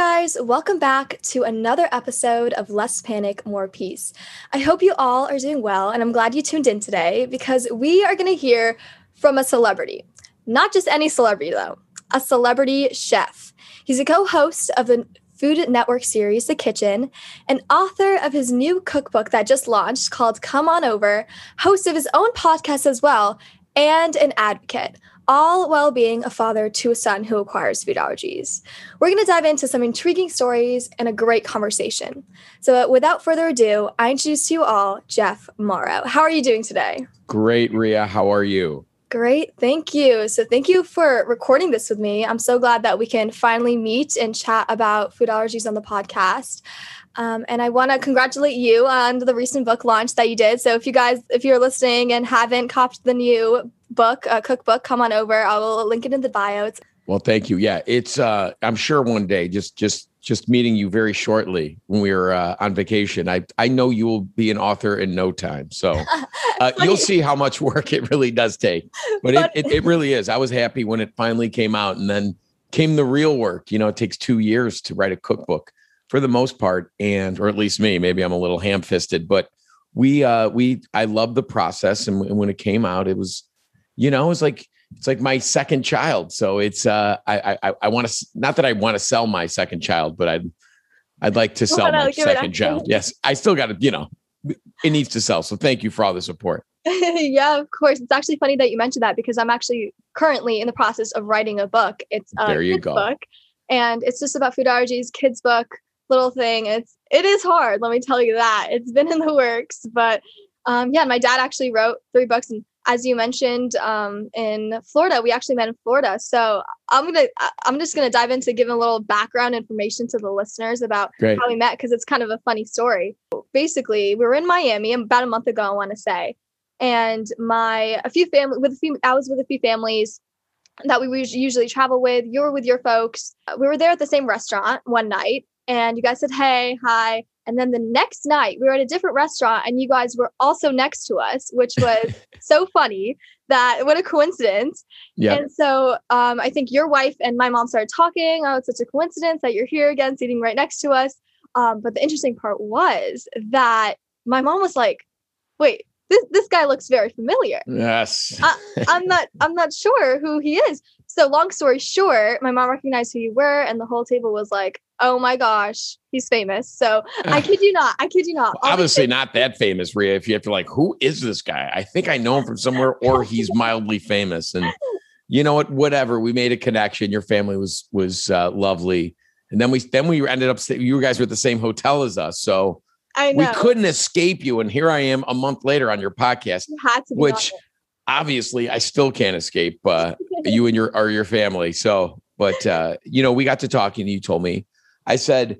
guys, welcome back to another episode of Less Panic, More Peace. I hope you all are doing well, and I'm glad you tuned in today because we are going to hear from a celebrity. Not just any celebrity, though, a celebrity chef. He's a co host of the Food Network series, The Kitchen, and author of his new cookbook that just launched called Come On Over, host of his own podcast as well, and an advocate all while being a father to a son who acquires food allergies. We're going to dive into some intriguing stories and a great conversation. So, without further ado, I introduce to you all Jeff Mauro. How are you doing today? Great, Ria. How are you? Great, thank you. So, thank you for recording this with me. I'm so glad that we can finally meet and chat about food allergies on the podcast. Um, and I want to congratulate you on the recent book launch that you did. So if you guys, if you're listening and haven't copped the new book, uh, cookbook, come on over. I will link it in the bio. It's- well, thank you. Yeah, it's. Uh, I'm sure one day, just just just meeting you very shortly when we are uh, on vacation. I I know you will be an author in no time. So uh, you'll see how much work it really does take. But it, it it really is. I was happy when it finally came out, and then came the real work. You know, it takes two years to write a cookbook for the most part, and or at least me. Maybe I'm a little ham fisted, but we uh we I love the process, and, and when it came out, it was, you know, it's like it's like my second child. So it's uh I I I want to not that I want to sell my second child, but I'd I'd like to sell my second child. Yes, I still got to you know it needs to sell. So thank you for all the support. yeah, of course. It's actually funny that you mentioned that because I'm actually currently in the process of writing a book. It's a there you go. book, and it's just about food allergies, kids book little thing. It's it is hard, let me tell you that. It's been in the works, but um, yeah, my dad actually wrote three books, and as you mentioned, um, in Florida, we actually met in Florida. So I'm gonna I'm just gonna dive into giving a little background information to the listeners about Great. how we met because it's kind of a funny story. Basically, we were in Miami about a month ago, I want to say, and my a few family with a few I was with a few families that we usually travel with. You were with your folks. We were there at the same restaurant one night, and you guys said, hey, hi. And then the next night, we were at a different restaurant and you guys were also next to us, which was so funny that what a coincidence. Yeah. And so um, I think your wife and my mom started talking. Oh, it's such a coincidence that you're here again, sitting right next to us. Um, but the interesting part was that my mom was like, wait, this, this guy looks very familiar. Yes. I, I'm not I'm not sure who he is. So long story short, my mom recognized who you were, and the whole table was like, "Oh my gosh, he's famous." So I kid you not, I kid you not. Well, obviously, not that famous, Ria. If you have to like, who is this guy? I think I know him from somewhere, or he's mildly famous. And you know what? Whatever. We made a connection. Your family was was uh, lovely, and then we then we ended up. You guys were at the same hotel as us, so I know. we couldn't escape you. And here I am a month later on your podcast, You had to be which obviously I still can't escape uh, you and your or your family. So, but uh, you know, we got to talking. You told me, I said,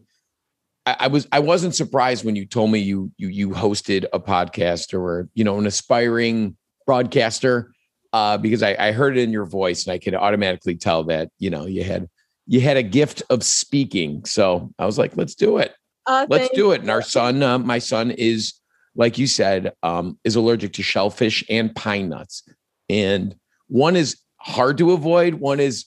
I, I was I wasn't surprised when you told me you you you hosted a podcast or were you know an aspiring broadcaster uh, because I, I heard it in your voice and I could automatically tell that you know you had you had a gift of speaking. So I was like, let's do it. Uh, Let's do it. And our son, uh, my son is, like you said, um, is allergic to shellfish and pine nuts. And one is hard to avoid, one is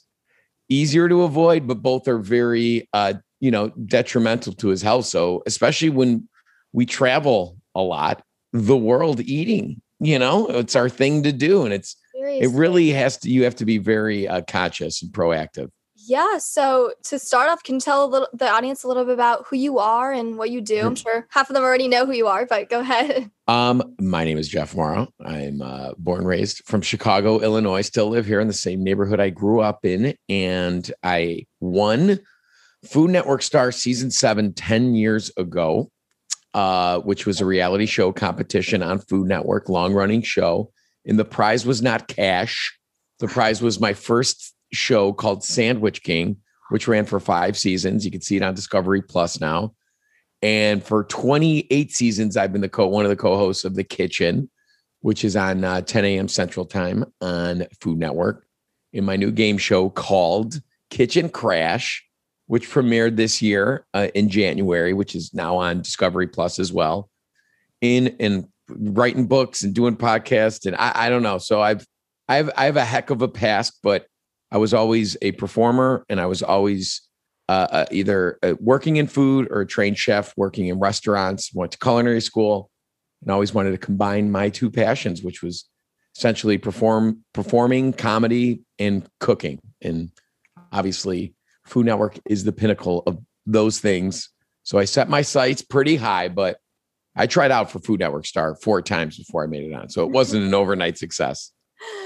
easier to avoid, but both are very, uh, you know, detrimental to his health. So, especially when we travel a lot, the world eating, you know, it's our thing to do. And it's, it really has to, you have to be very uh, conscious and proactive. Yeah. So to start off, can you tell a little the audience a little bit about who you are and what you do? I'm sure half of them already know who you are, but go ahead. Um, my name is Jeff Mauro. I'm uh, born raised from Chicago, Illinois. Still live here in the same neighborhood I grew up in, and I won Food Network Star season seven 10 years ago, uh, which was a reality show competition on Food Network, long running show. And the prize was not cash. The prize was my first show called Sandwich King, which ran for five seasons. You can see it on Discovery Plus now. And for 28 seasons, I've been the co one of the co-hosts of The Kitchen, which is on uh, 10 a.m. Central Time on Food Network. In my new game show called Kitchen Crash, which premiered this year uh, in January, which is now on Discovery Plus as well. In and writing books and doing podcasts, and I, I don't know. So I've I've I have a heck of a past, but I was always a performer, and I was always uh, uh, either uh, working in food or a trained chef, working in restaurants. Went to culinary school, and always wanted to combine my two passions, which was essentially perform performing comedy and cooking. And obviously, Food Network is the pinnacle of those things. So I set my sights pretty high, but I tried out for Food Network Star four times before I made it on. So it wasn't an overnight success.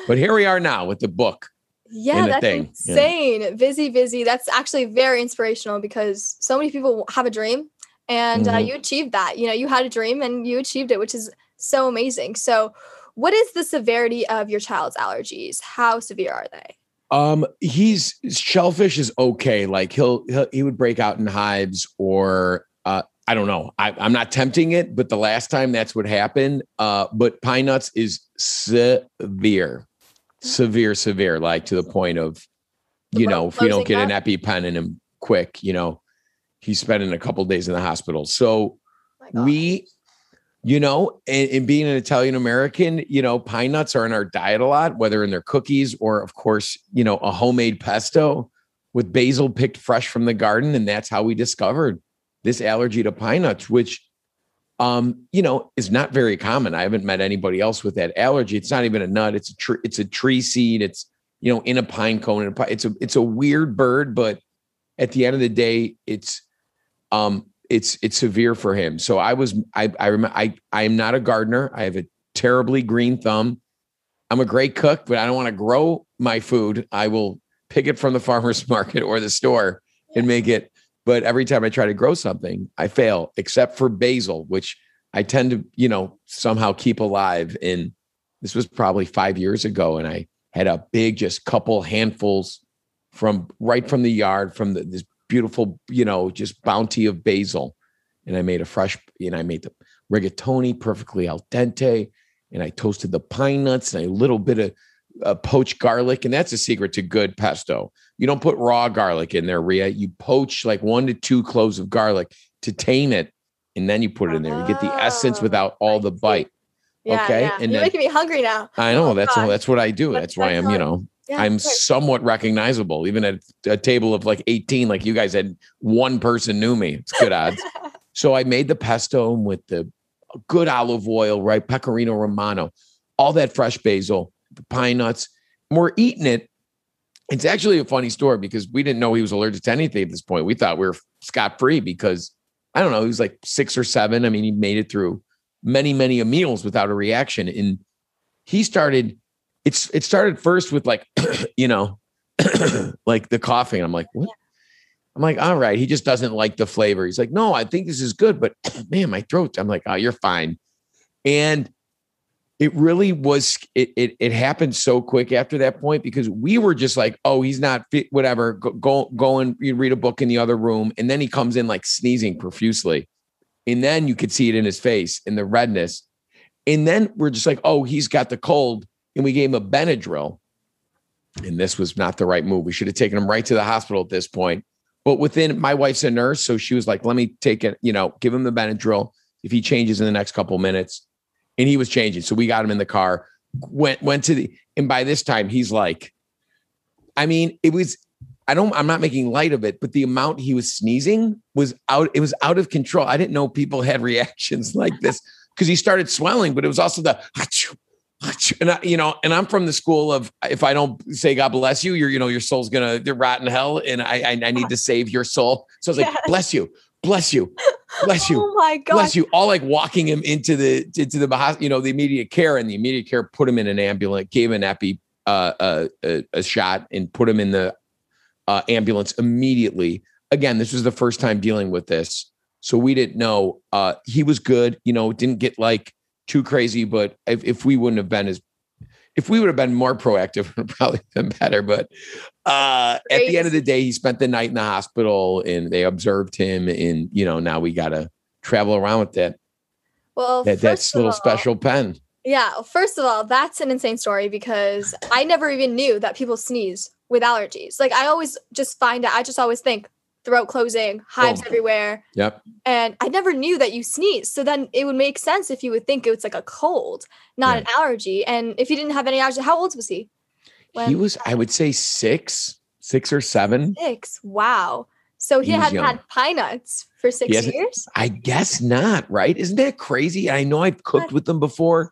But here we are now with the book. Yeah, that's thing. insane. Yeah. Busy, busy. That's actually very inspirational because so many people have a dream and uh, mm-hmm. uh, you achieved that. You know, you had a dream and you achieved it, which is so amazing. So, what is the severity of your child's allergies? How severe are they? Um, he's shellfish is okay. Like he'll, he'll he would break out in hives or uh I don't know. I, am not tempting it, but the last time that's what happened. Uh, but pine nuts is severe, severe, severe, like to the point of, you know, if we don't get an EpiPen in him quick, you know, he's spending a couple days in the hospital. So oh we, you know, and, and being an Italian American, you know, pine nuts are in our diet a lot, whether in their cookies or, of course, you know, a homemade pesto with basil picked fresh from the garden. And that's how we discovered this allergy to pine nuts, which um, you know, is not very common. I haven't met anybody else with that allergy. It's not even a nut. It's a tree. It's a tree seed. It's you know in a pine cone. It's a it's a weird bird, but at the end of the day, it's um it's it's severe for him. So I was I I remember I I am not a gardener. I have a terribly green thumb. I'm a great cook, but I don't want to grow my food. I will pick it from the farmer's market or the store and make it but every time I try to grow something, I fail, except for basil, which I tend to, you know, somehow keep alive. And this was probably five years ago. And I had a big, just couple handfuls from right from the yard, from the, this beautiful, you know, just bounty of basil. And I made a fresh, and I made the rigatoni perfectly al dente. And I toasted the pine nuts and a little bit of uh, poached garlic. And that's a secret to good pesto. You don't put raw garlic in there, Ria. You poach like one to two cloves of garlic to tame it, and then you put it in there. You get the essence without all the bite. Yeah, okay, yeah. and you're then, making me hungry now. I know oh, that's that's what I do. That's, that's why I'm you know yeah, I'm somewhat recognizable, even at a table of like 18. Like you guys had one person knew me. It's good odds. so I made the pesto with the good olive oil, right? Pecorino Romano, all that fresh basil, the pine nuts. And we're eating it it's actually a funny story because we didn't know he was allergic to anything at this point. We thought we were scot free because I don't know, he was like six or seven. I mean, he made it through many, many meals without a reaction. And he started, it's it started first with like, you know, like the coughing. I'm like, what? I'm like, all right, he just doesn't like the flavor. He's like, no, I think this is good, but man, my throat. I'm like, oh, you're fine. And it really was it, it, it happened so quick after that point because we were just like oh he's not fit whatever go, go go and you read a book in the other room and then he comes in like sneezing profusely and then you could see it in his face and the redness and then we're just like oh he's got the cold and we gave him a benadryl and this was not the right move we should have taken him right to the hospital at this point but within my wife's a nurse so she was like let me take it you know give him the benadryl if he changes in the next couple minutes and he was changing. So we got him in the car, went went to the, and by this time he's like, I mean, it was. I don't. I'm not making light of it, but the amount he was sneezing was out. It was out of control. I didn't know people had reactions like this because he started swelling, but it was also the. And I, you know, and I'm from the school of if I don't say God bless you, you're, you know, your soul's gonna rot in hell, and I, I, I need to save your soul. So I was like, bless you, bless you, bless you, oh my God. bless you. All like walking him into the into the you know the immediate care, and the immediate care put him in an ambulance, gave an epi uh, uh, a, a shot, and put him in the uh, ambulance immediately. Again, this was the first time dealing with this, so we didn't know. Uh, he was good, you know, didn't get like too crazy, but if, if we wouldn't have been as if we would have been more proactive, would probably been better. But uh, at the end of the day, he spent the night in the hospital and they observed him. And, you know, now we got to travel around with that. Well, that, that's little all, special pen. Yeah. First of all, that's an insane story because I never even knew that people sneeze with allergies. Like I always just find out, I just always think, throat closing, hives oh. everywhere. Yep. And I never knew that you sneeze. So then it would make sense if you would think it was like a cold, not yeah. an allergy. And if he didn't have any allergy, how old was he? When he was, I would say six, six or seven. Six. Wow. So he, He hadn't young. had pine nuts for six years. I guess not, right? Isn't that crazy? I know I've cooked with them before,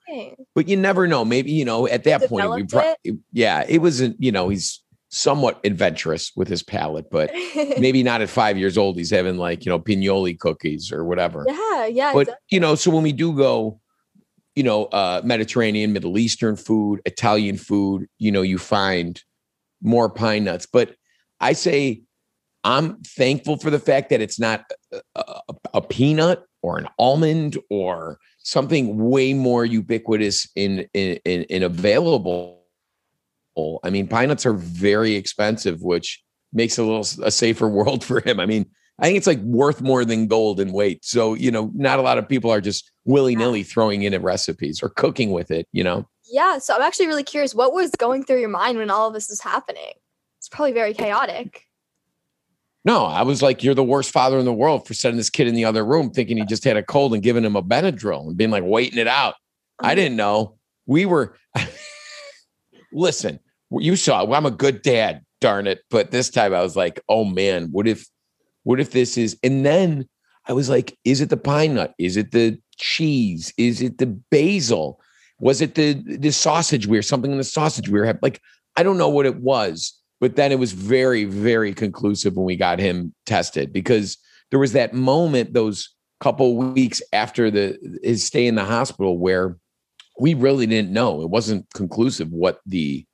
but you never know. Maybe, you know, at that point, we pro- yeah, it wasn't, you know, he's somewhat adventurous with his palate, but maybe not at five years old. He's having like, you know, pignoli cookies or whatever. yeah, yeah. but exactly. you know so when we do go you know uh mediterranean middle eastern food italian food you know you find more pine nuts but i say i'm thankful for the fact that it's not a, a, a peanut or an almond or something way more ubiquitous in in in, in available i mean pine nuts are very expensive which makes a little a safer world for him i mean I think it's like worth more than gold in weight. So, you know, not a lot of people are just willy nilly throwing in at recipes or cooking with it, you know? yeah. So I'm actually really curious what was going through your mind when all of this was happening? It's probably very chaotic. No, I was like, you're the worst father in the world for sending this kid in the other room thinking he just had a cold and giving him a Benadryl and being like waiting it out. I Um, didn't know. We were, listen, you saw, well, I'm a good dad, darn it. But this time I was like, oh man, what if, what if this is, and then I was like, is it the pine nut? Is it the cheese? Is it the basil? Was it the the sausage weir? Something in the sausage weir? Like, I don't know what it was, but then it was very, very conclusive when we got him tested because there was that moment, those couple weeks after the his stay in the hospital where we really didn't know. It wasn't conclusive what the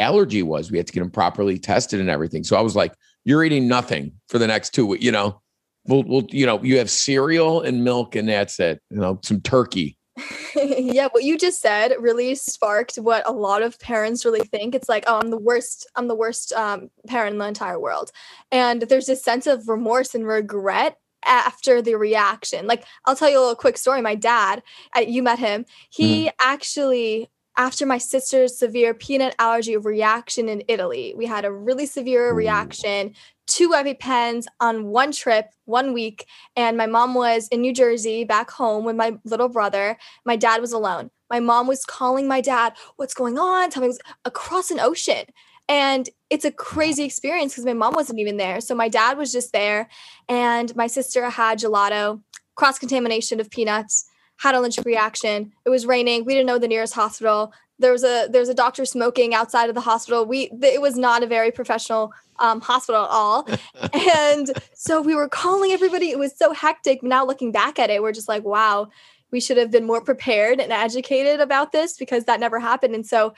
allergy was. We had to get him properly tested and everything. So I was like, you're eating nothing for the next two weeks, you know. We'll, we'll, you know, you have cereal and milk, and that's it. You know, some turkey. yeah, what you just said really sparked what a lot of parents really think. It's like, oh, I'm the worst. I'm the worst um, parent in the entire world, and there's this sense of remorse and regret after the reaction. Like, I'll tell you a little quick story. My dad, I, you met him. He actually. After my sister's severe peanut allergy reaction in Italy, we had a really severe reaction, two EpiPens on one trip, one week, and my mom was in New Jersey back home with my little brother. My dad was alone. My mom was calling my dad, What's going on? Tell me it was across an ocean. And it's a crazy experience because my mom wasn't even there. So my dad was just there, and my sister had gelato, cross contamination of peanuts, had allergic reaction. It was raining. We didn't know the nearest hospital. There was a there was a doctor smoking outside of the hospital. We th- it was not a very professional um, hospital at all. and so we were calling everybody. It was so hectic. Now looking back at it, we're just like, wow, we should have been more prepared and educated about this because that never happened. And so,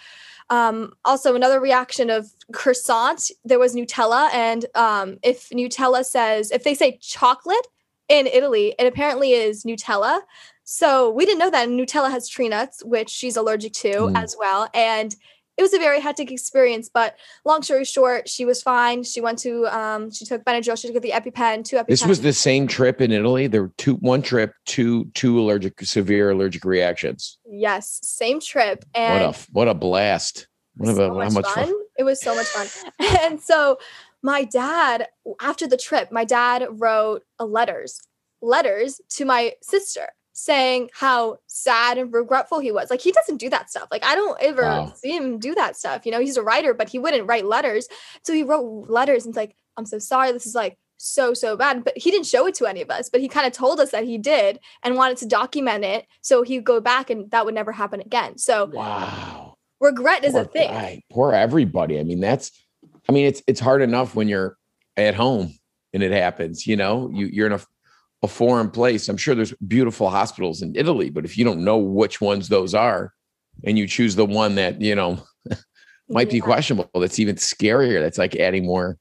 um, also another reaction of croissant, there was Nutella. And um, if Nutella says, if they say chocolate in Italy, it apparently is Nutella. So we didn't know that and Nutella has tree nuts, which she's allergic to Mm. as well. And it was a very hectic experience, but long story short, she was fine. She went to um, she took Benadryl, she took the EpiPen, two EpiPen. This was the same trip in Italy. There were two, one trip, two, two allergic, severe allergic reactions. yes, same trip. What And a, f- what a blast! What a, so how much much fun. fun? It was so much fun. and so my dad, after the trip, my dad wrote letters, letters to my sister saying how sad and regretful he was. Like he doesn't do that stuff. Like I don't ever Wow. see him do that stuff. You know, he's a writer, but he wouldn't write letters. So he wrote letters and it's like, I'm so sorry. This is like so so bad but he didn't show it to any of us but he kind of told us that he did and wanted to document it so he'd go back and that would never happen again so Wow. regret is a thing guy. Poor everybody. I mean, that's. I mean, it's it's hard enough when you're at home and it happens. You know, you you're in a a foreign place. I'm sure there's beautiful hospitals in Italy, but if you don't know which ones those are, and you choose the one that you know might be questionable, that's even scarier. That's like adding more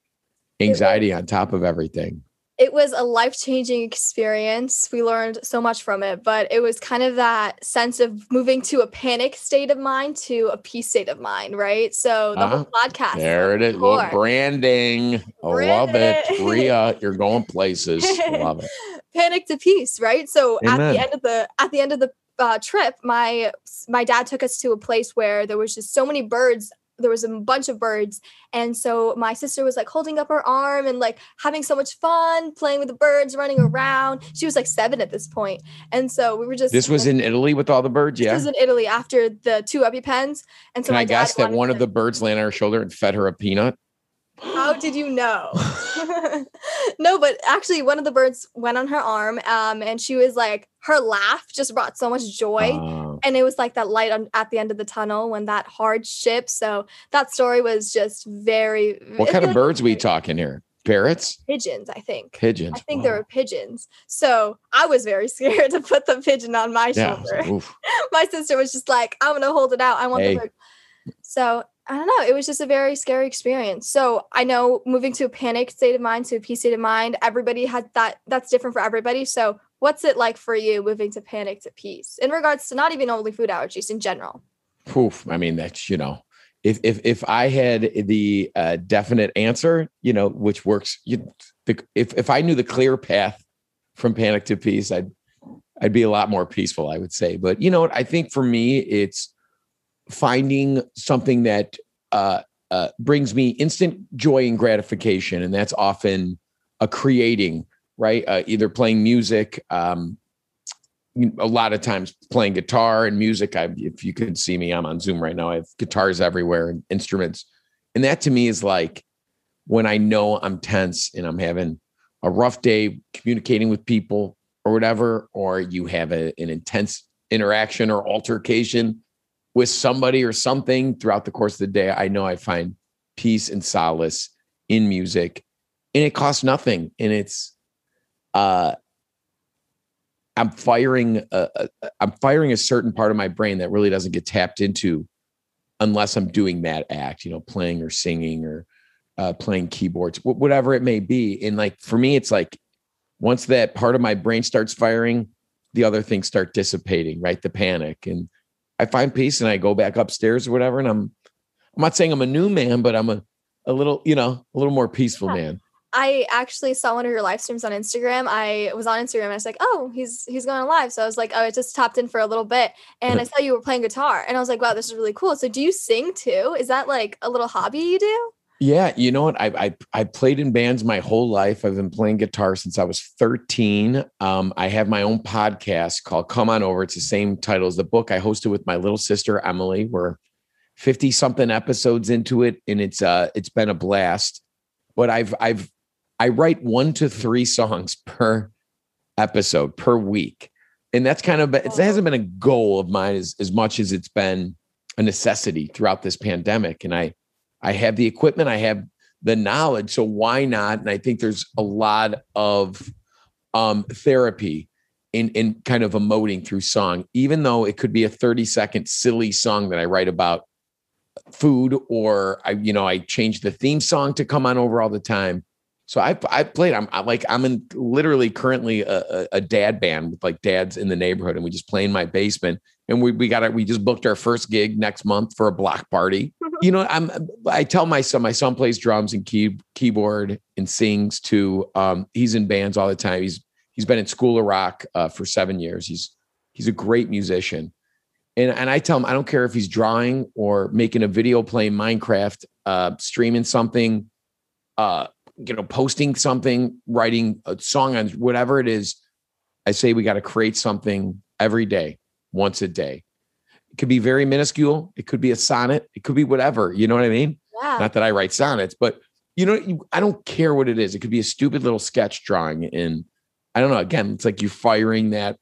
anxiety on top of everything. It was a life-changing experience we learned so much from it but it was kind of that sense of moving to a panic state of mind to a peace state of mind right so the whole podcast There it is. Core. branding. I love it. Rhea, you're going places. Love it. panic to peace right so at the end of the at the end of the uh, trip my my dad took us to a place where there was just so many birds there was a bunch of birds and so my sister was like holding up her arm and like having so much fun playing with the birds running around she was like seven at this point and so we were just This was in Italy with all the birds. this Yeah. was in italy after the two epipens and so Can I guess that one of the birds landed on her shoulder and fed her a peanut? How did you know? no, but actually, one of the birds went on her arm, um, and she was like, her laugh just brought so much joy, Uh, and it was like that light on, at the end of the tunnel when that hard ship. So that story was just very. what kind of like birds we talking here? Parrots? Pigeons, I think. Pigeons? I think Wow. there were pigeons. So I was very scared to put the pigeon on my Yeah. Shoulder. like, my sister was just like, I'm gonna hold it out. I want Hey. the bird. So I don't know. It was just a very scary experience. So I know moving to a panic state of mind to a peace state of mind, everybody had that that's different for everybody. So what's it like for you moving to panic to peace in regards to not even only food allergies in general? Poof. I mean, that's you know, if if if I had the uh, definite answer, you know, which works, you the, if if I knew the clear path from panic to peace, I'd I'd be a lot more peaceful, I would say. But you know what? I think for me, it's finding something that uh, uh, brings me instant joy and gratification, and that's often a creating, right? Uh, either playing music, um, a lot of times playing guitar and music. I, if you could see me, I'm on Zoom right now. I have guitars everywhere and instruments, and that to me is like when I know I'm tense and I'm having a rough day communicating with people or whatever, or you have a, an intense interaction or altercation with somebody or something throughout the course of the day. I know I find peace and solace in music, and it costs nothing, and it's uh I'm firing a, a, I'm firing a certain part of my brain that really doesn't get tapped into unless I'm doing that act, you know, playing or singing or uh, playing keyboards, wh- whatever it may be. And like for me, it's like once that part of my brain starts firing, the other things start dissipating, right? The panic, and I find peace, and I go back upstairs or whatever. And I'm I'm not saying I'm a new man, but I'm a a little, you know, a little more peaceful Yeah. man. I actually saw one of your live streams on Instagram. I was on Instagram and I was like, oh, he's he's going live. So I was like, oh, I just tapped in for a little bit and I saw you were playing guitar. And I was like, wow, this is really cool. So do you sing too? Is that like a little hobby you do? Yeah, you know what? I I I played in bands my whole life. I've been playing guitar since I was 13. Um, I have my own podcast called Come On Over. It's the same title as the book. I hosted with my little sister Emily. We're 50 something episodes into it, and it's uh it's been a blast. But I've I've I write one to three songs per episode per week. And that's kind of it hasn't been a goal of mine as, as much as it's been a necessity throughout this pandemic. And I I have the equipment, I have the knowledge. So why not? And I think there's a lot of um, therapy in in kind of emoting through song, even though it could be a 30 second silly song that I write about food or I, you know, I change the theme song to come on over all the time. So I I played. I'm I, like I'm in literally currently a, a, a dad band with like dads in the neighborhood, and we just play in my basement. And we we got it. We just booked our first gig next month for a block party. You know, I'm I tell my son. My son plays drums and key keyboard and sings too. Um, he's in bands all the time. He's he's been in School of Rock uh, for seven years. He's he's a great musician. And and I tell him I don't care if he's drawing or making a video playing Minecraft, uh, streaming something, uh, you know, posting something, writing a song on whatever it is. I say we got to create something every day, once a day. It could be very minuscule. It could be a sonnet. It could be whatever. You know what I mean? Yeah. Not that I write sonnets, but you know, you, I don't care what it is. It could be a stupid little sketch drawing. And I don't know. Again, it's like you're firing that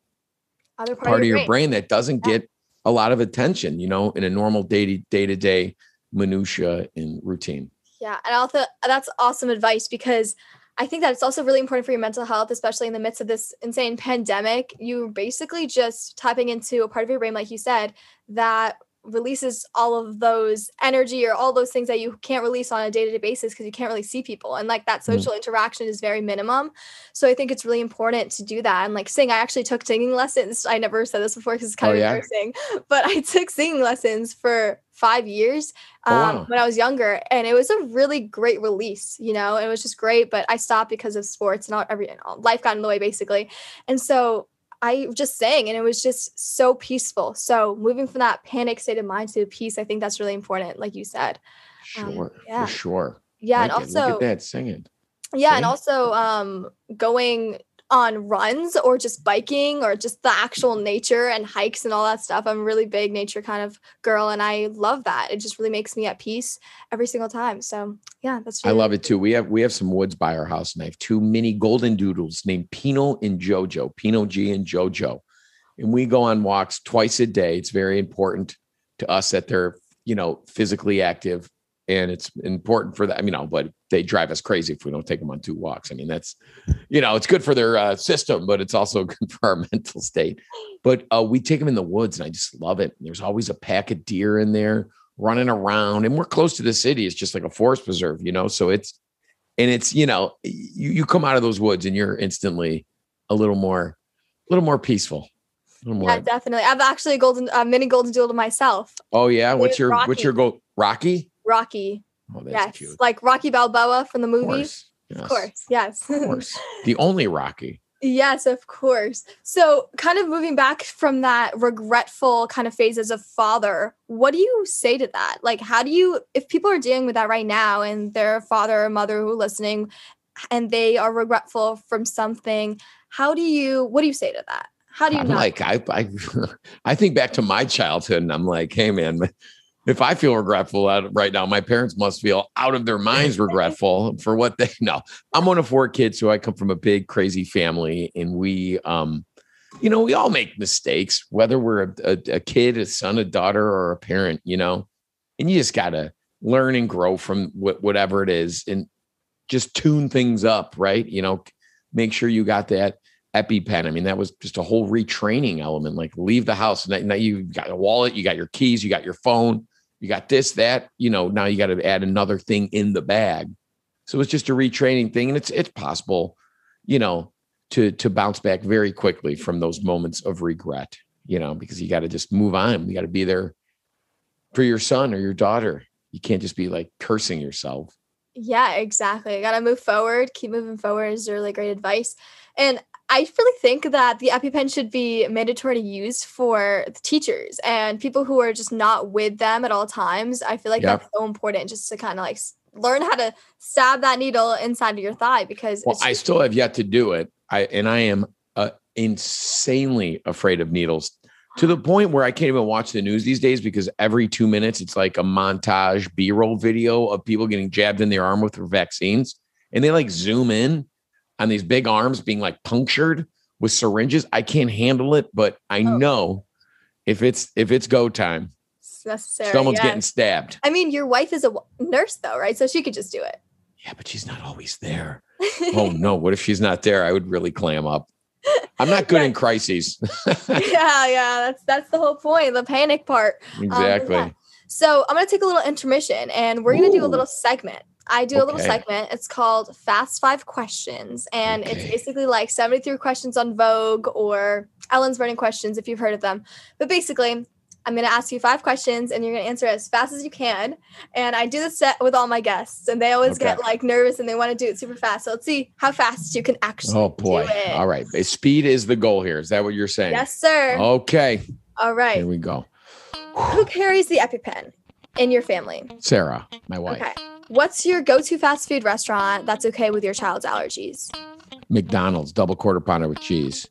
Other part, part of your brain that doesn't Yeah. get a lot of attention, you know, in a normal day day to day minutia and routine. Yeah, and also that's awesome advice because I think that it's also really important for your mental health, especially in the midst of this insane pandemic. You're basically just tapping into a part of your brain, like you said, that releases all of those energy or all those things that you can't release on a day-to-day basis because you can't really see people and like that Mhm. social interaction is very minimum so i think it's really important to do that and like sing i actually took singing lessons i never said this before because it's kind Oh, of yeah? embarrassing but i took singing lessons for five years Oh, um, wow. when I was younger, and it was a really great release. You know, it was just great. But I stopped because of sports and all, every and all- life got in the way, basically. And so I just sang, and it was just so peaceful. So moving from that panic state of mind to peace, I think that's really important, like you said. Um, Sure, yeah. for sure. Yeah, Like and it. Look at that singing. yeah, and also um going on runs or just biking or just the actual nature and hikes and all that stuff. I'm a really big nature kind of girl and I love that. It just really makes me at peace every single time. So yeah, that's really I love it too. We have we have some woods by our house and I have two mini golden doodles named Pino and Jojo, Pino G and Jojo. And we go on walks twice a day. It's very important to us that they're, you know, physically active and it's important for them, you know, but they drive us crazy if we don't take them on two walks. I mean, that's, you know, it's good for their uh, system, but it's also good for our mental state. But uh, we take them in the woods and I just love it. There's always a pack of deer in there running around and we're close to the city. It's just like a forest preserve, you know? So it's, and it's, you know, you, you come out of those woods and you're instantly a little more, a little more peaceful. More. Yeah, definitely. I've actually a golden, uh, mini golden doodle to myself. Oh yeah. What's your, Rocky. what's your goal? Rocky? Rocky. Oh, yes. Cute. Like Rocky Balboa from the movie. Of course. Yes. Of course. Yes. of course. The only Rocky. Yes, of course. So, kind of moving back from that regretful kind of phase as a father, what do you say to that? Like, how do you, if people are dealing with that right now and their father or mother who are listening and they are regretful from something, how do you, what do you say to that? How do you I'm like, I, I, I think back to my childhood and I'm like, hey, man, if I feel regretful right now, my parents must feel out of their minds regretful for what they know. I'm one of four kids, so I come from a big, crazy family, and we, um, you know, we all make mistakes, whether we're a, a, a kid, a son, a daughter, or a parent, you know, and you just gotta learn and grow from wh- whatever it is, and just tune things up, right? You know, make sure you got that EpiPen. I mean, that was just a whole retraining element. Like leave the house. Now, now you got a wallet, you got your keys, you got your phone you got this, that, you know, now you got to add another thing in the bag. So it's just a retraining thing. And it's it's possible, you know, to to bounce back very quickly from those moments of regret, you know, because you got to just move on. You got to be there for your son or your daughter. You can't just be like cursing yourself. Yeah, exactly. You got to move forward, keep moving forward is really great advice. And I really think that the EpiPen should be mandatory to use for teachers and people who are just not with them at all times. I feel like that's so important just to kind of like learn how to stab that needle inside of your thigh because well, I still have yet to do it. I and I am uh, insanely afraid of needles to the point where I can't even watch the news these days because every two minutes it's like a montage B-roll video of people getting jabbed in their arm with their vaccines, and they like zoom in on these big arms being like punctured with syringes. I can't handle it, but I oh. know if it's if it's go time, it's necessary. Someone's getting stabbed. I mean, your wife is a nurse though, right? So she could just do it. Yeah, but she's not always there. oh no, what if she's not there? I would really clam up. I'm not good in crises. yeah, yeah, that's that's the whole point, the panic part. Um, exactly. Um, yeah. So I'm gonna take a little intermission, and we're gonna Ooh. do a little segment. I do okay. a little segment. It's called Fast Five Questions, and okay. it's basically like 73 questions on Vogue or Ellen's Burning Questions, if you've heard of them. But basically, I'm going to ask you five questions and you're going to answer as fast as you can. And I do this set with all my guests, and they always okay. get like nervous and they want to do it super fast. So let's see how fast you can actually. Oh boy! All right, speed is the goal here. Is that what you're saying? Yes, sir. Okay. All right. Here we go. Who carries the EpiPen in your family? Sarah, my wife. Okay. What's your go-to fast food restaurant that's okay with your child's allergies? McDonald's double quarter pounder with cheese,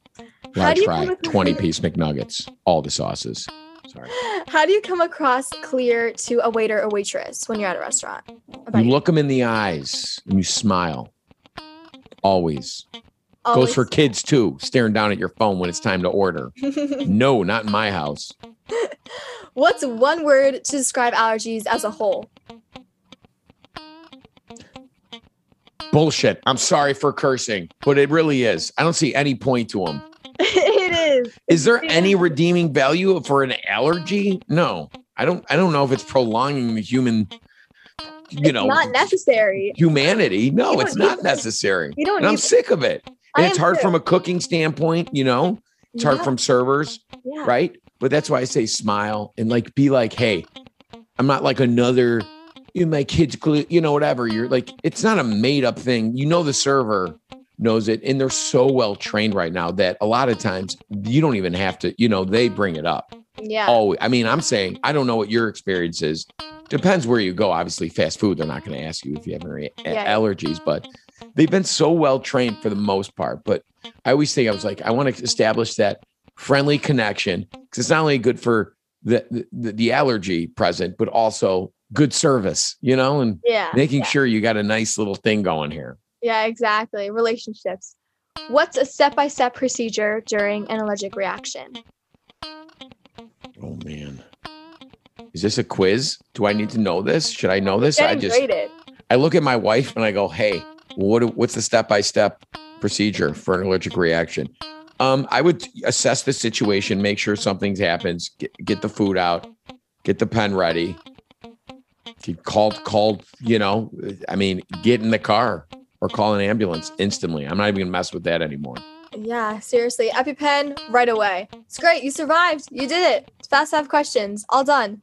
large fry, twenty piece McNuggets, all the sauces. Sorry. How do you come across clear to a waiter or waitress when you're at a restaurant? You, you look them in the eyes and you smile. Always. Always. Goes for kids too, staring down at your phone when it's time to order. no, not in my house. What's one word to describe allergies as a whole? Bullshit. I'm sorry for cursing, but it really is. I don't see any point to them. it is. Is there any redeeming value for an allergy? No. I don't I don't know if it's prolonging the human you it's know not necessary. Humanity. No, it's not necessary. You don't and I'm sick of it. And it's hard too. from a cooking standpoint, you know. It's yeah. hard from servers, yeah. right? But that's why I say smile and like be like, hey, I'm not like another you my kids glue, you know whatever you're like it's not a made up thing you know the server knows it and they're so well trained right now that a lot of times you don't even have to you know they bring it up yeah oh i mean i'm saying i don't know what your experience is depends where you go obviously fast food they're not going to ask you if you have any eh, yeah. allergies but they've been so well trained for the most part. But I always think I was like, I want to establish that friendly connection because it's not only good for the, the the allergy present, but also good service, you know, and Yeah. making yeah. sure you got a nice little thing going here. Yeah, exactly. Relationships. What's a step by step procedure during an allergic reaction? Oh man. Is this a quiz? Do I need to know this? Should I know this? I just. I look at my wife and I go, "Hey, what what's the step by step procedure for an allergic reaction?" Um, I would assess the situation, make sure something's happens, get, get the food out, get the pen ready. Get called, called, you know, I mean, get in the car or call an ambulance instantly. I'm not even gonna mess with that anymore. Yeah, seriously. EpiPen right away. It's great. You survived. You did it. It's fast five questions. All done.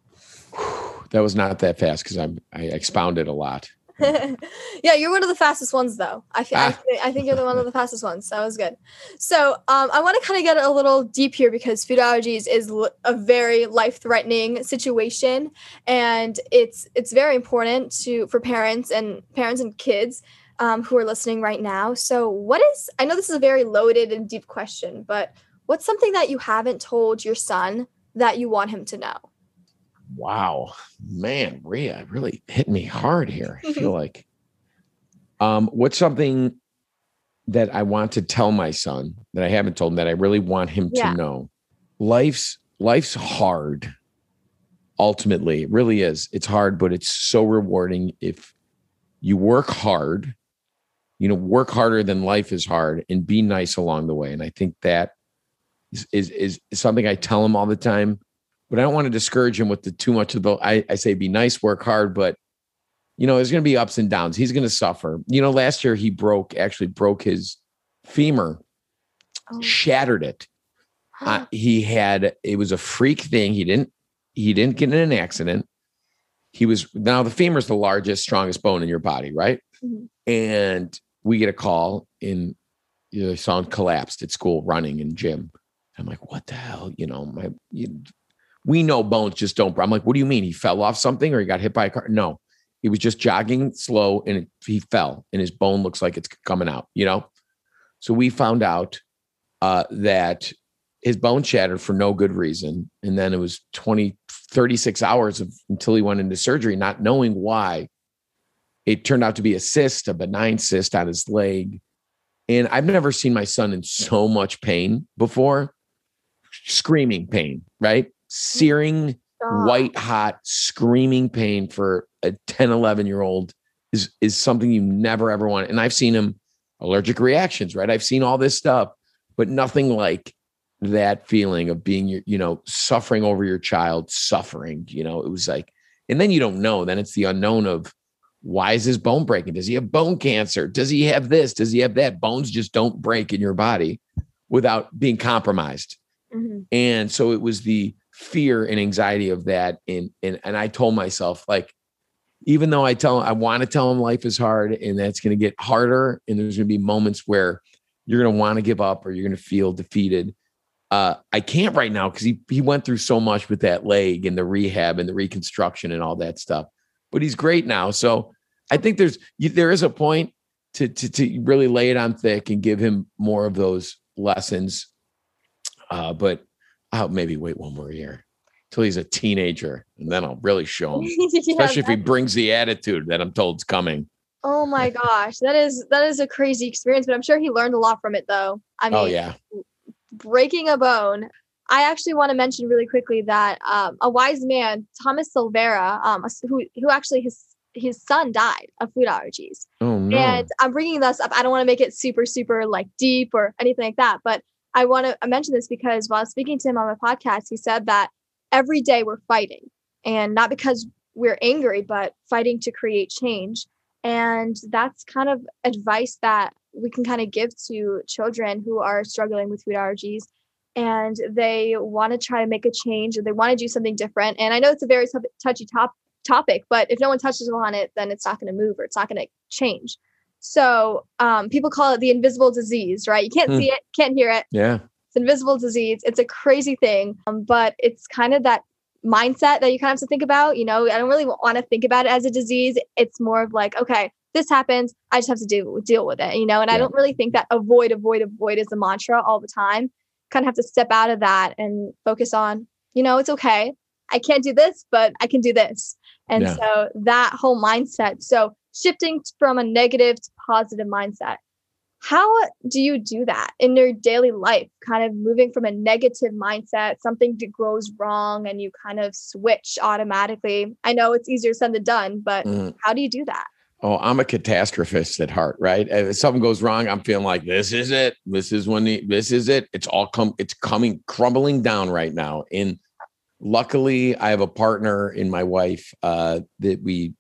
That was not that fast because I'm I expounded a lot. yeah, you're one of the fastest ones, though. I, I, Ah. thi- I think you're the one of the fastest ones. So that was good. So um, I want to kind of get a little deep here because food allergies is l- a very life-threatening situation, and it's it's very important to for parents and parents and kids um, who are listening right now. So what is? I know this is a very loaded and deep question, but what's something that you haven't told your son that you want him to know? Wow, man, Rhea really hit me hard here. I feel like, um, what's something that I want to tell my son that I haven't told him that I really want him Yeah. to know? Life's life's hard. Ultimately, it really is. It's hard, but it's so rewarding if you work hard. You know, work harder than life is hard, and be nice along the way. And I think that is is, is something I tell him all the time but I don't want to discourage him with the too much of the. I, I say be nice, work hard, but you know, there's going to be ups and downs. He's going to suffer. You know, last year he broke, actually broke his femur, Oh. shattered it. Uh, he had it was a freak thing. He didn't he didn't get in an accident. He was now the femur is the largest, strongest bone in your body, right? Mhm. And we get a call in you know, saw him collapsed at school running in gym. I'm like, what the hell? You know, my you, we know bones just don't. I'm like, what do you mean? He fell off something or he got hit by a car? No, he was just jogging slow and he fell and his bone looks like it's coming out, you know? So we found out uh, that his bone shattered for no good reason. And then it was 20, 36 hours of, until he went into surgery, not knowing why. It turned out to be a cyst, a benign cyst on his leg. And I've never seen my son in so much pain before screaming pain, right? Searing, Stop. white hot, screaming pain for a 10, 11 year old is, is something you never ever want. And I've seen him allergic reactions, right? I've seen all this stuff, but nothing like that feeling of being, your- you know, suffering over your child, suffering, you know, it was like, and then you don't know. Then it's the unknown of why is his bone breaking? Does he have bone cancer? Does he have this? Does he have that? Bones just don't break in your body without being compromised. Mhm. And so it was the fear and anxiety of that. And and and I told myself, like, even though I tell I want to tell him life is hard and that's going to get harder, and there's going to be moments where you're going to want to give up or you're going to feel defeated. Uh, I can't right now because he he went through so much with that leg and the rehab and the reconstruction and all that stuff. But he's great now. So I think there's there is a point to to to really lay it on thick and give him more of those lessons. Uh, but I'll maybe wait one more year till he's a teenager, and then I'll really show him. Yeah, Especially if he brings the attitude that I'm told is coming. oh my gosh, that is that is a crazy experience, but I'm sure he learned a lot from it though. I mean, oh yeah, breaking a bone. I actually want to mention really quickly that um, a wise man, Thomas Silvera, um, who who actually his his son died of food allergies. oh no, And I'm bringing this up. I don't want to make it super, super like deep or anything like that. But I want to uh, mention this because while speaking to him on my podcast, he said that every day we're fighting and not because we're angry, but fighting to create change. And that's kind of advice that we can kind of give to children who are struggling with food allergies and they want to try to make a change or they want to do something different. And I know it's a very touchy top- topic, but if no one touches on it, then it's not going to move or it's not going to change. So um, people call it the invisible disease, right? You can't Hmm. see it, can't hear it. yeah, It's invisible disease. It's a crazy thing, um, but it's kind of that mindset that you kind of have to think about. You know, I don't really want to think about it as a disease. It's more of like, okay, this happens, I just have to deal deal with it, you know. And yeah. I don't really think that avoid, avoid, avoid is the mantra all the time. Kind of have to step out of that and focus on, you know, it's okay. I can't do this, but I can do this. And yeah. so that whole mindset. So shifting from a negative to positive mindset. How do you do that in your daily life? Kind of moving from a negative mindset, something goes wrong, and you kind of switch automatically. I know it's easier said than done, but mm. how do you do that? Oh, I'm a catastrophist at heart, right? If something goes wrong, I'm feeling like this is it. This is when the, this is it. It's all come. It's coming crumbling down right now. And luckily, I have a partner in my wife uh, that we,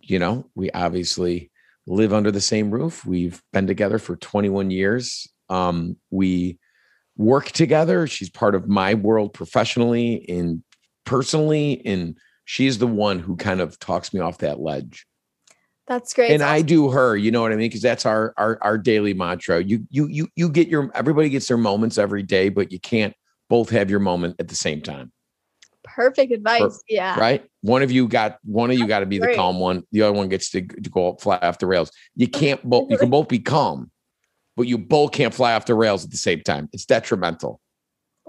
you know, we obviously live under the same roof. We've been together for 21 years. Um, we work together. She's part of my world professionally and personally, and she's the one who kind of talks me off that ledge. That's great. And I do her, you know what I mean? Because that's our our our daily mantra. You you you you get your everybody gets their moments every day, but you can't both have your moment at the same time perfect advice. Yeah. Right. One of you got one of you got to be the calm one. The other one gets to, to go fly off the rails. You can't both. You can both be calm, but you both can't fly off the rails at the same time. It's detrimental.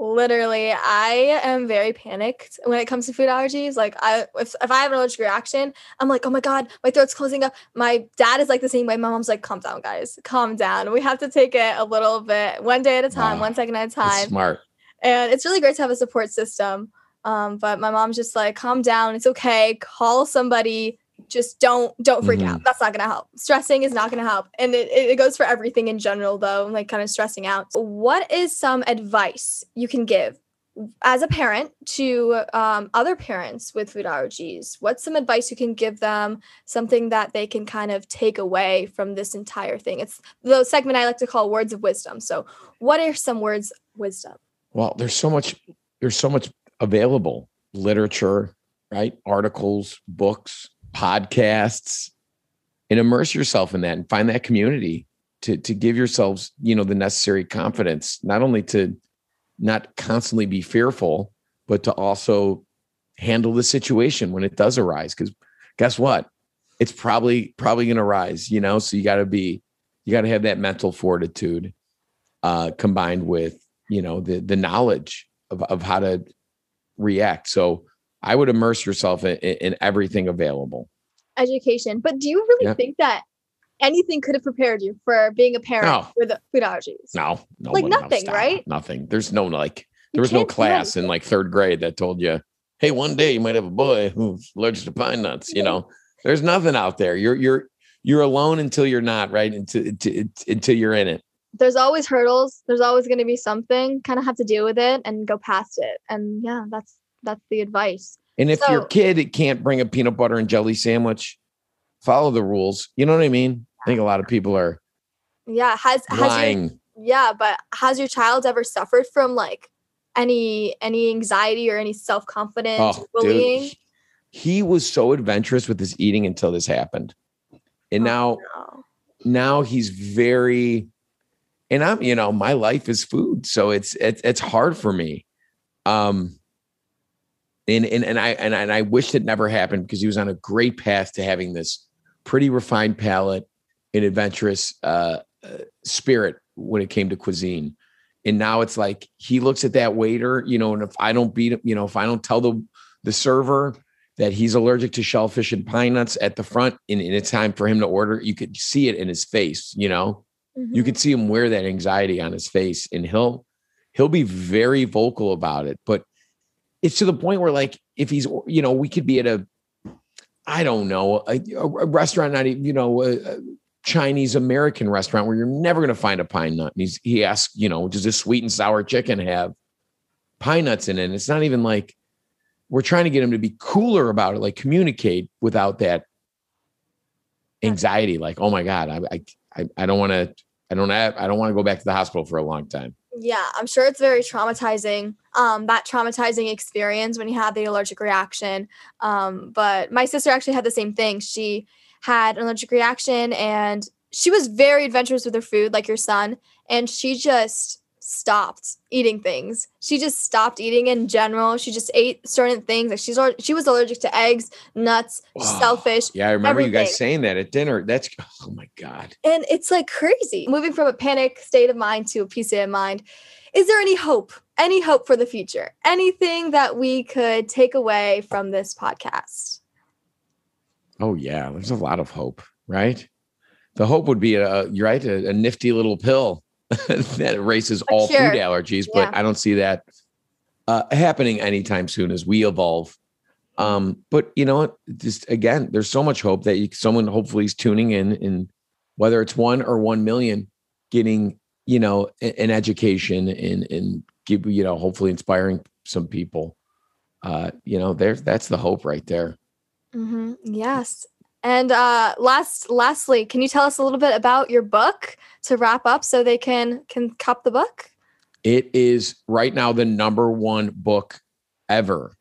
Literally, I am very panicked when it comes to food allergies. Like, I if, if I have an allergic reaction, I'm like, oh my god, my throat's closing up. My dad is like the same way. My mom's like, calm down, guys, calm down. We have to take it a little bit, one day at a time, wow. one second at a time. Smart. And it's really great to have a support system. Um, but my mom's just like, calm down. It's okay. Call somebody. Just don't don't freak mm-hmm. out. That's not gonna help. Stressing is not gonna help. And it, it goes for everything in general though, like kind of stressing out. What is some advice you can give as a parent to um, other parents with food allergies what's some advice you can give them something that they can kind of take away from this entire thing it's the segment i like to call words of wisdom so what are some words wisdom well there's so much there's so much available literature, right? Articles, books, podcasts, and immerse yourself in that and find that community to, to give yourselves, you know, the necessary confidence, not only to not constantly be fearful, but to also handle the situation when it does arise. Because guess what? It's probably probably gonna rise, you know. So you gotta be, you gotta have that mental fortitude uh combined with, you know, the the knowledge of, of how to react. So I would immerse yourself in, in everything available. Education. But do you really yeah. think that anything could have prepared you for being a parent no. with food allergies? No, no like nothing, right? Nothing. There's no like, there was no class in like third grade that told you, hey, one day you might have a boy who's allergic to pine nuts. You know, there's nothing out there. You're, you're, you're alone until you're not, right? Until, until, until you're in it there's always hurdles. There's always going to be something. Kind of have to deal with it and go past it. And yeah that's that's the advice. And if so, your kid can't bring a peanut butter and jelly sandwich follow the rules. You know what i mean? I think a lot of people are yeah has lying. has your, yeah but has your child ever suffered from like any any anxiety or any self-confidence oh, bullying? dude. he was so adventurous with his eating until this happened. And oh, now no. now he's very and I'm, you know, my life is food, so it's it's it's hard for me. Um, and and and I and, and I wish it never happened because he was on a great path to having this pretty refined palate and adventurous uh, uh, spirit when it came to cuisine. And now it's like he looks at that waiter, you know, and if I don't beat him, you know, if I don't tell the the server that he's allergic to shellfish and pine nuts at the front, and, and it's time for him to order, you could see it in his face, you know. Mm-hmm. You could see him wear that anxiety on his face and he'll he'll be very vocal about it. But it's to the point where like if he's you know, we could be at a I don't know, a, a restaurant, not even, you know, a, a Chinese American restaurant where you're never going to find a pine nut. And he's, he asks, you know, does this sweet and sour chicken have pine nuts in it? And it's not even like we're trying to get him to be cooler about it, like communicate without that anxiety. Like, oh my God, I, I, I, I don't want to I don't have I don't want to go back to the hospital for a long time. Yeah, I'm sure it's very traumatizing. Um, that traumatizing experience when you have the allergic reaction. Um, but my sister actually had the same thing. She had an allergic reaction and she was very adventurous with her food, like your son. And she just stopped eating things. She just stopped eating in general. She just ate certain things. Like she's she was allergic to eggs, nuts, Wow. shellfish. Yeah, I remember you guys saying that at dinner. That's oh my god. And it's like crazy. Moving from a panic state of mind to a peace of mind. Is there any hope? Any hope for the future? Anything that we could take away from this podcast? Oh yeah, there's a lot of hope, right? The hope would be a you're right, a, a nifty little pill that erases all cure. food allergies, but Yeah. I don't see that uh, happening anytime soon as we evolve. Um, but you know what? Just again, there's so much hope that you, someone hopefully is tuning in, and whether it's one or one million, getting you know an education and and give you know hopefully inspiring some people. Uh, you know, there's that's the hope right there. Mm-hmm. Yes. And uh, last, lastly, can you tell us a little bit about your book to wrap up, so they can can cop the book? It is right now the number one book ever.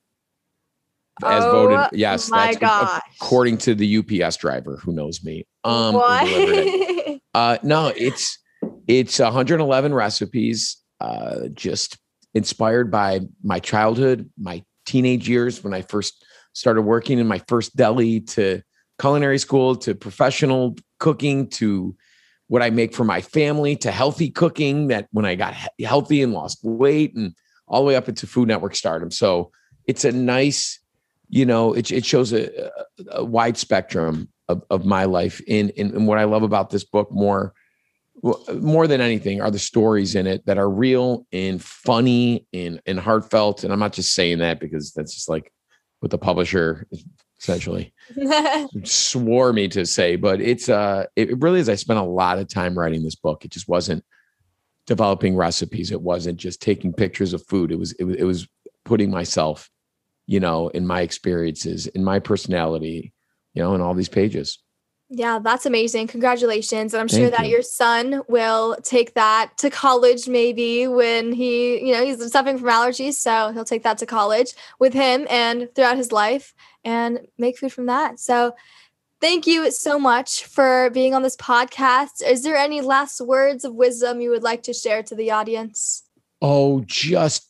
As Oh voted, yes, my that's gosh. according to the UPS driver who knows me. Um, it. Uh, no, it's it's 111 recipes, uh, just inspired by my childhood, my teenage years when I first started working in my first deli to culinary school to professional cooking to what I make for my family to healthy cooking that when I got he- healthy and lost weight and all the way up into Food Network stardom. So it's a nice, you know, it, it shows a, a, wide spectrum of, of my life. In, in and what I love about this book more, more than anything are the stories in it that are real and funny and, and heartfelt. And I'm not just saying that because that's just like what the publisher essentially swore me to say, but it's uh it really is. I spent a lot of time writing this book. It just wasn't developing recipes. It wasn't just taking pictures of food. It was it was it was putting myself, you know, in my experiences, in my personality, you know, in all these pages. Yeah, that's amazing. Congratulations. And I'm sure that you. your son will take that to college maybe when he, you know, he's suffering from allergies. So he'll take that to college with him and throughout his life and make food from that. So thank you so much for being on this podcast. Is there any last words of wisdom you would like to share to the audience? Oh, just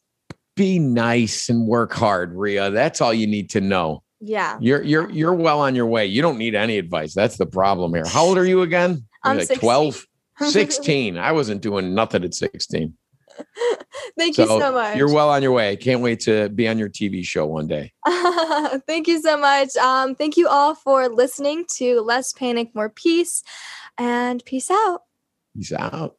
be nice and work hard, Ria. That's all you need to know. Yeah. You're you're you're well on your way. You don't need any advice. That's the problem here. How old are you again? I'm like 16. 12, 16. I wasn't doing nothing at 16. Thank you So so much. you're well on your way. I can't wait to be on your TV show one day. thank you so much. Um, thank you all for listening to Less Panic, More Peace, and peace out. Peace out.